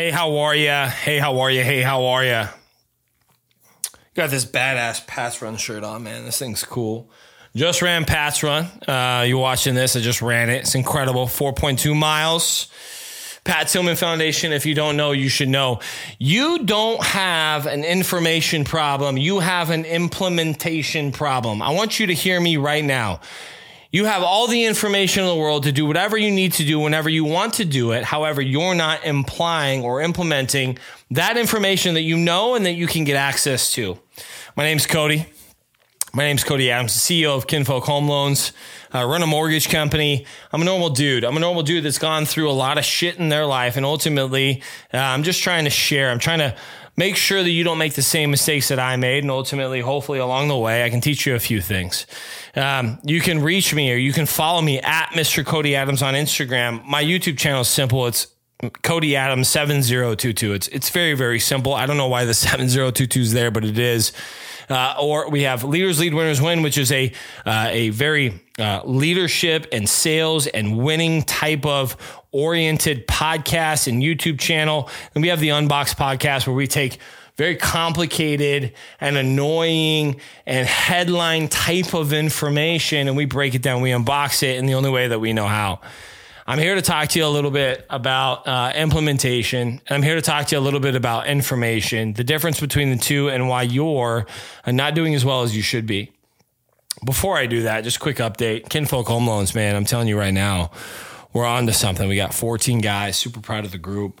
Hey, how are ya? Hey, how are ya? Hey, how are ya? Got this badass Pats Run shirt on, man. This thing's cool. Just ran Pats Run. Uh, you watching this? I just ran it. It's incredible. 4.2 miles. Pat Tillman Foundation. If you don't know, you should know. You don't have an information problem. You have an implementation problem. I want you to hear me right now. You have all the information in the world to do whatever you need to do whenever you want to do it. However, you're not implying or implementing that information that you know and that you can get access to. My name's Cody. My name's Cody Adams, the CEO of Kinfolk Home Loans. I run a mortgage company. I'm a normal dude. I'm a normal dude that's gone through a lot of shit in their life. And ultimately, uh, I'm just trying to share. I'm trying to make sure that you don't make the same mistakes that I made. And ultimately, hopefully, along the way, I can teach you a few things. Um, you can reach me or you can follow me at Mr. Cody Adams on Instagram. My YouTube channel is simple. It's Cody Adams 7022. It's it's very very simple. I don't know why the 7022 is there, but it is. Uh, or we have Leaders Lead Winners Win, which is a uh, a very uh, leadership and sales and winning type of oriented podcast and YouTube channel. And we have the Unbox podcast where we take very complicated and annoying and headline type of information and we break it down, we unbox it in the only way that we know how. I'm here to talk to you a little bit about uh, implementation. I'm here to talk to you a little bit about information, the difference between the two, and why you're uh, not doing as well as you should be. Before I do that, just quick update. Kinfolk Home Loans, man, I'm telling you right now, we're on to something. We got 14 guys, super proud of the group.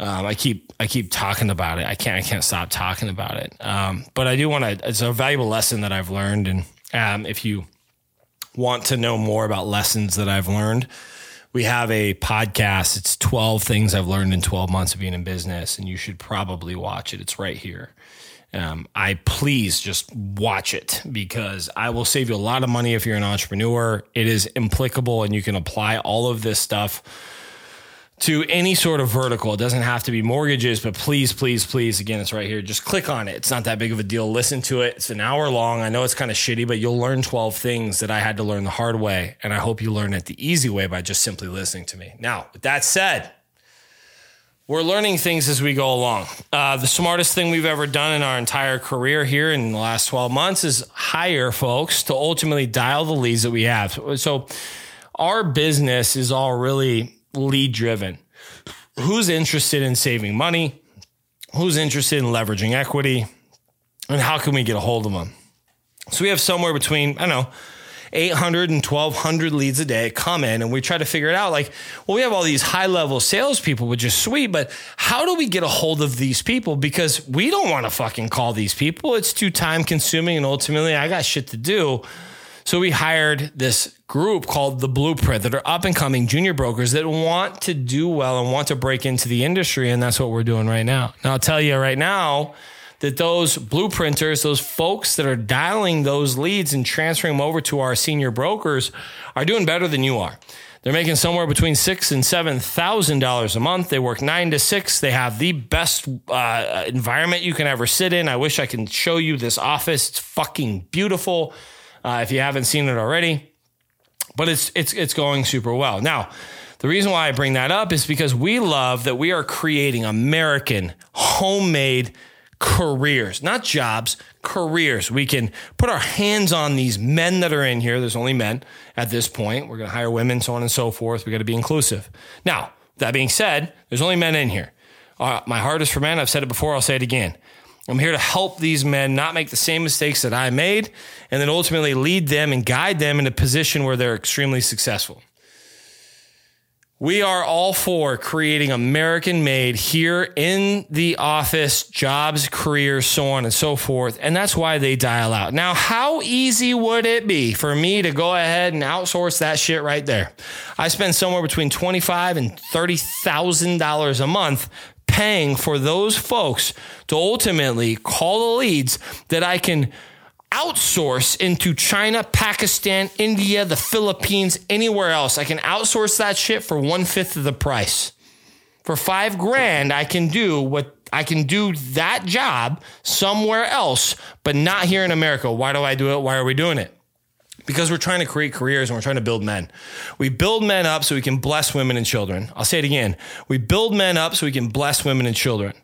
Um, I keep I keep talking about it. I can't I can't stop talking about it. Um, but I do want to. It's a valuable lesson that I've learned, and um, if you want to know more about lessons that I've learned, we have a podcast. It's 12 things I've learned in 12 months of being in business, and you should probably watch it. It's right here. Um, I please just watch it because I will save you a lot of money if you're an entrepreneur. It is implicable, and you can apply all of this stuff to any sort of vertical. It doesn't have to be mortgages, but please, please, please, again, it's right here. Just click on it. It's not that big of a deal. Listen to it. It's an hour long. I know it's kind of shitty, but you'll learn 12 things that I had to learn the hard way. And I hope you learn it the easy way by just simply listening to me. Now, with that said, we're learning things as we go along. Uh, the smartest thing we've ever done in our entire career here in the last 12 months is hire folks to ultimately dial the leads that we have. So, our business is all really lead driven. Who's interested in saving money? Who's interested in leveraging equity? And how can we get a hold of them? So we have somewhere between, I don't know, 800 and 1200 leads a day come in and we try to figure it out. Like, well, we have all these high level salespeople, which is sweet, but how do we get a hold of these people? Because we don't want to fucking call these people. It's too time consuming and ultimately I got shit to do. So we hired this group called the Blueprint that are up and coming junior brokers that want to do well and want to break into the industry. And that's what we're doing right now. Now, I'll tell you right now that those blueprinters, those folks that are dialing those leads and transferring them over to our senior brokers are doing better than you are. They're making somewhere between six and seven thousand dollars a month. They work nine to six. They have the best uh, environment you can ever sit in. I wish I can show you this office. It's fucking beautiful uh, if you haven't seen it already. But it's it's it's going super well. Now, the reason why I bring that up is because we love that we are creating American homemade careers, not jobs, careers. We can put our hands on these men that are in here. There's only men at this point. We're going to hire women, so on and so forth. We got to be inclusive. Now, that being said, there's only men in here. Uh, my heart is for men. I've said it before. I'll say it again. I'm here to help these men not make the same mistakes that I made and then ultimately lead them and guide them in a position where they're extremely successful. We are all for creating American made here in the office, jobs, careers, so on and so forth. And that's why they dial out. Now, how easy would it be for me to go ahead and outsource that shit right there? I spend somewhere between 25 and $30,000 a month paying for those folks to ultimately call the leads that I can outsource into China, Pakistan, India, the Philippines, anywhere else. I can outsource that shit for one fifth of the price. For five grand, I can do what I can do that job somewhere else, but not here in America. Why do I do it? Why are we doing it? Because we're trying to create careers and we're trying to build men. We build men up so we can bless women and children. I'll say it again. We build men up so we can bless women and children.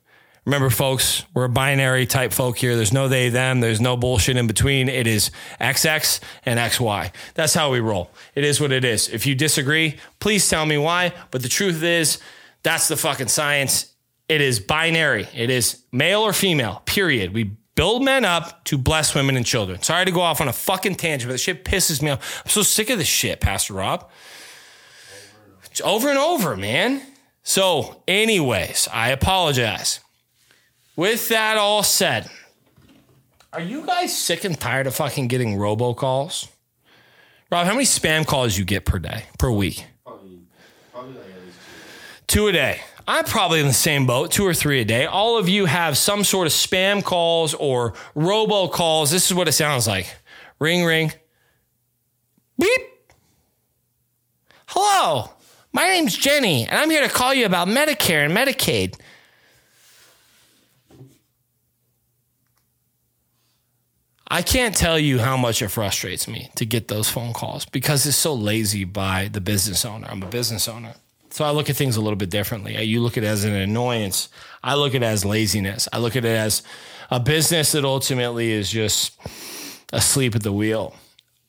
Remember, folks, we're a binary type folk here. There's no they, them. There's no bullshit in between. It is XX and XY. That's how we roll. It is what it is. If you disagree, please tell me why. But the truth is, that's the fucking science. It is binary. It is male or female, period. We build men up to bless women and children. Sorry to go off on a fucking tangent, but the shit pisses me off. I'm so sick of this shit, Pastor Rob. It's over and over, man. So, anyways, I apologize. With that all said, are you guys sick and tired of fucking getting robocalls? Rob, how many spam calls you get per day, per week? Probably, probably like Two a day. I'm probably in the same boat, two or three a day. All of you have some sort of spam calls or robocalls. This is what it sounds like. Ring, ring. Beep. Hello. My name's Jenny, and I'm here to call you about Medicare and Medicaid. I can't tell you how much it frustrates me to get those phone calls because it's so lazy by the business owner. I'm a business owner. So I look at things a little bit differently. You look at it as an annoyance. I look at it as laziness. I look at it as a business that ultimately is just asleep at the wheel.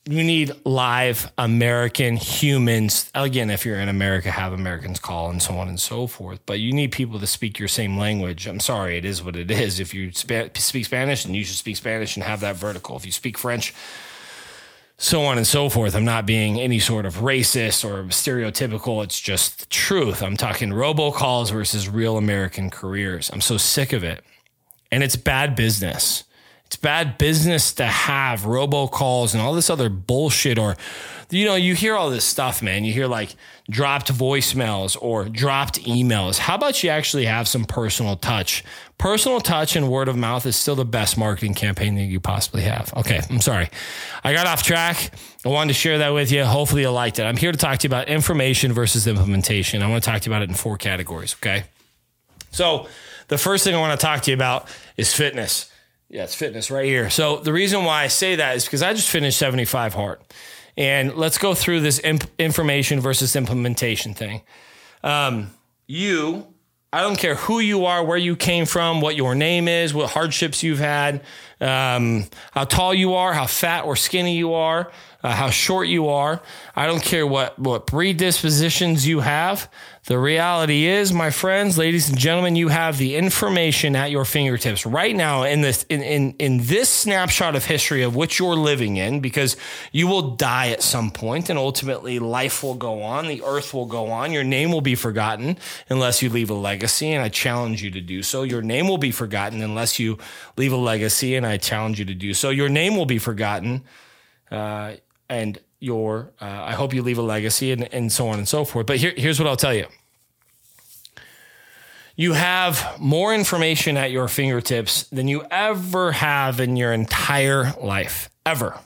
You need live American humans. Again, if you're in America, have Americans call and so on and so forth. But you need people to speak your same language. I'm sorry, it is what it is. If you speak Spanish, then you should speak Spanish and have that vertical. If you speak French, so on and so forth. I'm not being any sort of racist or stereotypical. It's just the truth. I'm talking robocalls versus real American careers. I'm so sick of it. And it's bad business. It's bad business to have robocalls and all this other bullshit or you know, you hear all this stuff, man. You hear like dropped voicemails or dropped emails. How about you actually have some personal touch? Personal touch and word of mouth is still the best marketing campaign that you possibly have. Okay, I'm sorry. I got off track. I wanted to share that with you. Hopefully, you liked it. I'm here to talk to you about information versus implementation. I want to talk to you about it in four categories, okay? So, the first thing I want to talk to you about is fitness. Yeah, it's fitness right here. So, the reason why I say that is because I just finished 75 hard. And let's go through this imp- information versus implementation thing. Um, you, I don't care who you are, where you came from, what your name is, what hardships you've had, um, how tall you are, how fat or skinny you are, uh, how short you are. I don't care what, what predispositions you have. The reality is, my friends, ladies and gentlemen, you have the information at your fingertips right now in this in, in, in this snapshot of history of which you're living in, because you will die at some point and ultimately life will go on, the earth will go on, your name will be forgotten unless you leave a legacy, and I challenge you to do so. Your name will be forgotten unless you leave a legacy, and I challenge you to do so. Your name will be forgotten. Uh, and your uh, I hope you leave a legacy and, and so on and so forth. But here, here's what I'll tell you. You have more information at your fingertips than you ever have in your entire life, ever.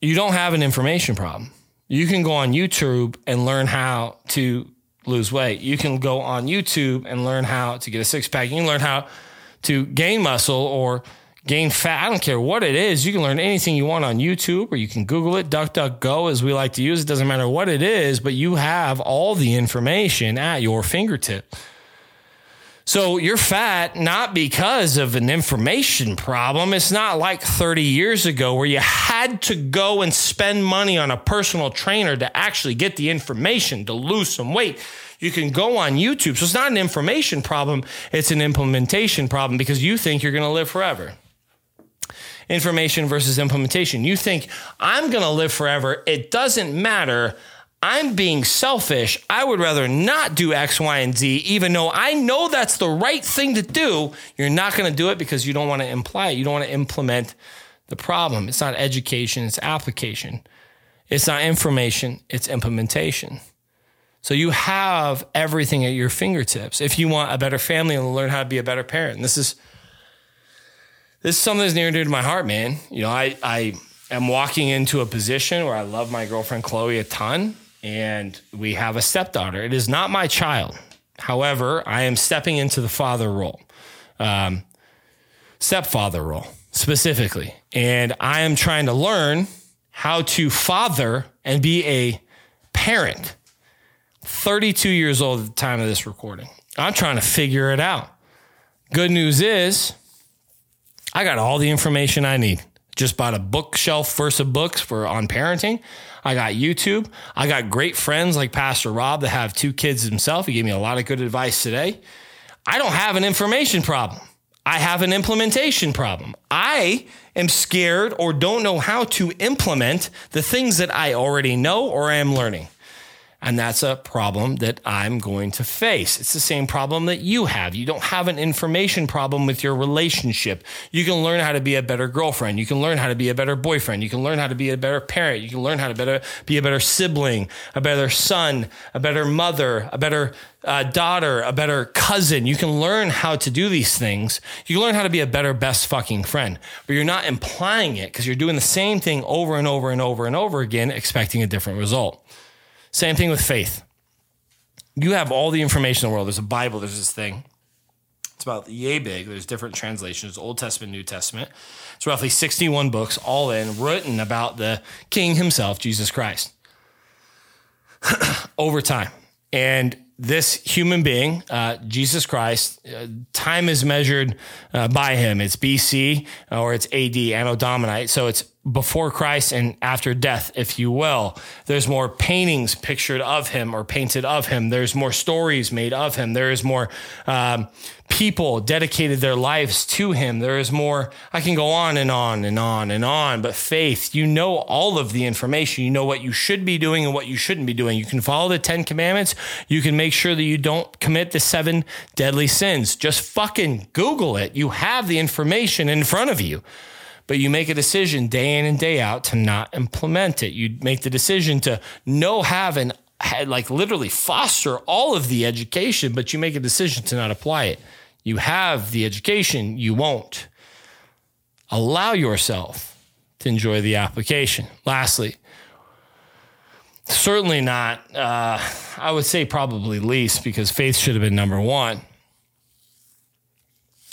You don't have an information problem. You can go on YouTube and learn how to lose weight. You can go on YouTube and learn how to get a six pack. You can learn how to gain muscle or gain fat. I don't care what it is. You can learn anything you want on YouTube or you can Google it, DuckDuckGo, as we like to use. It doesn't matter what it is, but you have all the information at your fingertip. So you're fat not because of an information problem. It's not like 30 years ago where you had to go and spend money on a personal trainer to actually get the information to lose some weight. You can go on YouTube. So it's not an information problem, it's an implementation problem because you think you're going to live forever information versus implementation. You think, I'm going to live forever. It doesn't matter. I'm being selfish. I would rather not do X, Y, and Z, even though I know that's the right thing to do. You're not going to do it because you don't want to imply it. You don't want to implement the problem. It's not education, it's application. It's not information, it's implementation. So you have everything at your fingertips. If you want a better family and learn how to be a better parent, and this is this is something that's near and dear to my heart, man. You know, I I am walking into a position where I love my girlfriend Chloe a ton, and we have a stepdaughter. It is not my child. However, I am stepping into the father role, um, stepfather role. specifically. And I am trying to learn how to father and be a parent. 32 years old at the time of this recording. I'm trying to figure it out. Good news is, I got all the information I need. Just bought a bookshelf versus of books for on parenting. I got YouTube. I got great friends like Pastor Rob that have two kids himself. He gave me a lot of good advice today. I don't have an information problem. I have an implementation problem. I am scared or don't know how to implement the things that I already know or am learning. And that's a problem that I'm going to face. It's the same problem that you have. You don't have an information problem with your relationship. You can learn how to be a better girlfriend. You can learn how to be a better boyfriend. You can learn how to be a better parent. You can learn how to better, be a better sibling, a better son, a better mother, a better uh, daughter, a better cousin. You can learn how to do these things. You learn how to be a better best fucking friend, but you're not implying it because you're doing the same thing over and over and over and over again, expecting a different result. Same thing with faith. You have all the information in the world. There's a Bible, there's this thing. It's about yay big. There's different translations, Old Testament, New Testament. It's roughly 61 books, all in, written about the King himself, Jesus Christ, over time. And this human being, uh, Jesus Christ, uh, time is measured uh, by him. It's BC or it's AD, Anno Domini. So it's before Christ and after death, if you will. There's more paintings pictured of him or painted of him. There's more stories made of him. There is more um, people dedicated their lives to him. There is more, I can go on and on and on and on, but faith, you know all of the information. You know what you should be doing and what you shouldn't be doing. You can follow the 10 commandments. You can make sure that you don't commit the seven deadly sins. Just fucking Google it. You have the information in front of you but you make a decision day in and day out to not implement it. You make the decision to know, have, and like literally foster all of the education, but you make a decision to not apply it. You have the education, you won't. Allow yourself to enjoy the application. Lastly, certainly not, uh, I would say probably least because faith should have been number one,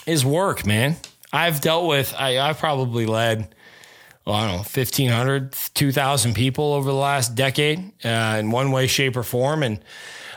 is work, man. I've dealt with, I, I've probably led, well, I don't know, 1,500, 2,000 people over the last decade uh, in one way, shape, or form. And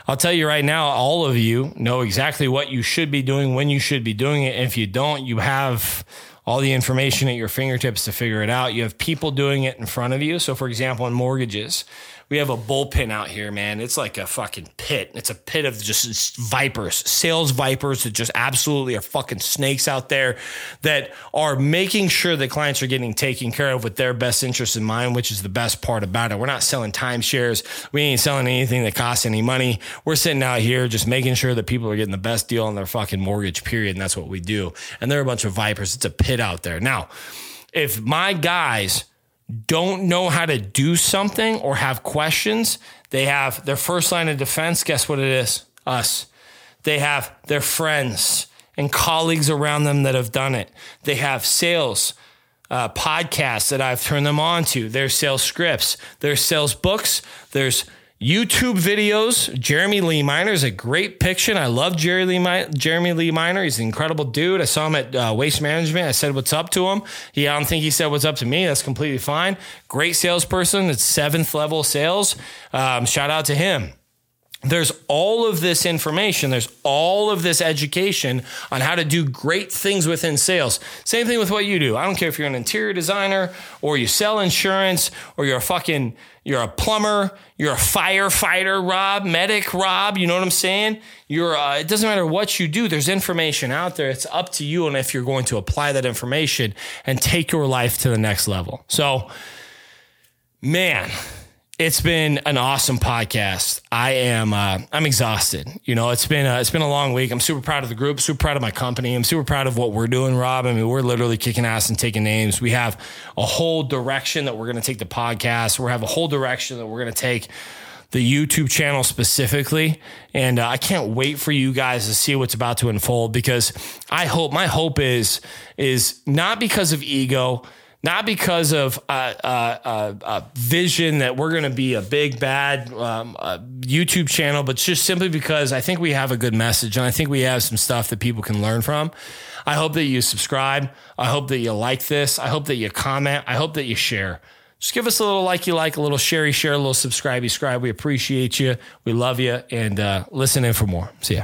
I'll tell you right now, all of you know exactly what you should be doing, when you should be doing it. And if you don't, you have all the information at your fingertips to figure it out. You have people doing it in front of you. So, for example, in mortgages, we have a bullpen out here, man. It's like a fucking pit. It's a pit of just vipers, sales vipers that just absolutely are fucking snakes out there that are making sure that clients are getting taken care of with their best interest in mind, which is the best part about it. We're not selling timeshares. We ain't selling anything that costs any money. We're sitting out here just making sure that people are getting the best deal on their fucking mortgage, period. And that's what we do. And they're a bunch of vipers. It's a pit out there. Now, if my guys don't know how to do something or have questions, they have their first line of defense. Guess what it is? Us. They have their friends and colleagues around them that have done it. They have sales uh, podcasts that I've turned them on to. There's sales scripts, there's sales books, there's YouTube videos. Jeremy Lee Miner is a great picture. I love Jerry Lee Mi- Jeremy Lee Miner. He's an incredible dude. I saw him at uh, Waste Management. I said what's up to him. He, I don't think he said what's up to me. That's completely fine. Great salesperson. It's seventh level sales. Um, shout out to him there's all of this information, there's all of this education on how to do great things within sales. Same thing with what you do. I don't care if you're an interior designer or you sell insurance or you're a fucking you're a plumber, you're a firefighter, Rob, medic, Rob, you know what I'm saying? You're uh, it doesn't matter what you do, there's information out there. It's up to you and if you're going to apply that information and take your life to the next level. So man, it's been an awesome podcast. I am uh, I'm exhausted. You know, it's been a, it's been a long week. I'm super proud of the group, super proud of my company. I'm super proud of what we're doing, Rob. I mean, we're literally kicking ass and taking names. We have a whole direction that we're going to take the podcast. We have a whole direction that we're going to take the YouTube channel specifically, and uh, I can't wait for you guys to see what's about to unfold because I hope my hope is is not because of ego not because of a, a, a, a vision that we're going to be a big bad um, uh YouTube channel, but just simply because I think we have a good message and I think we have some stuff that people can learn from. I hope that you subscribe. I hope that you like this. I hope that you comment. I hope that you share. Just give us a little like you like, a little share share, a little subscribe subscribe. We appreciate you. We love you. And uh, listen in for more. See ya.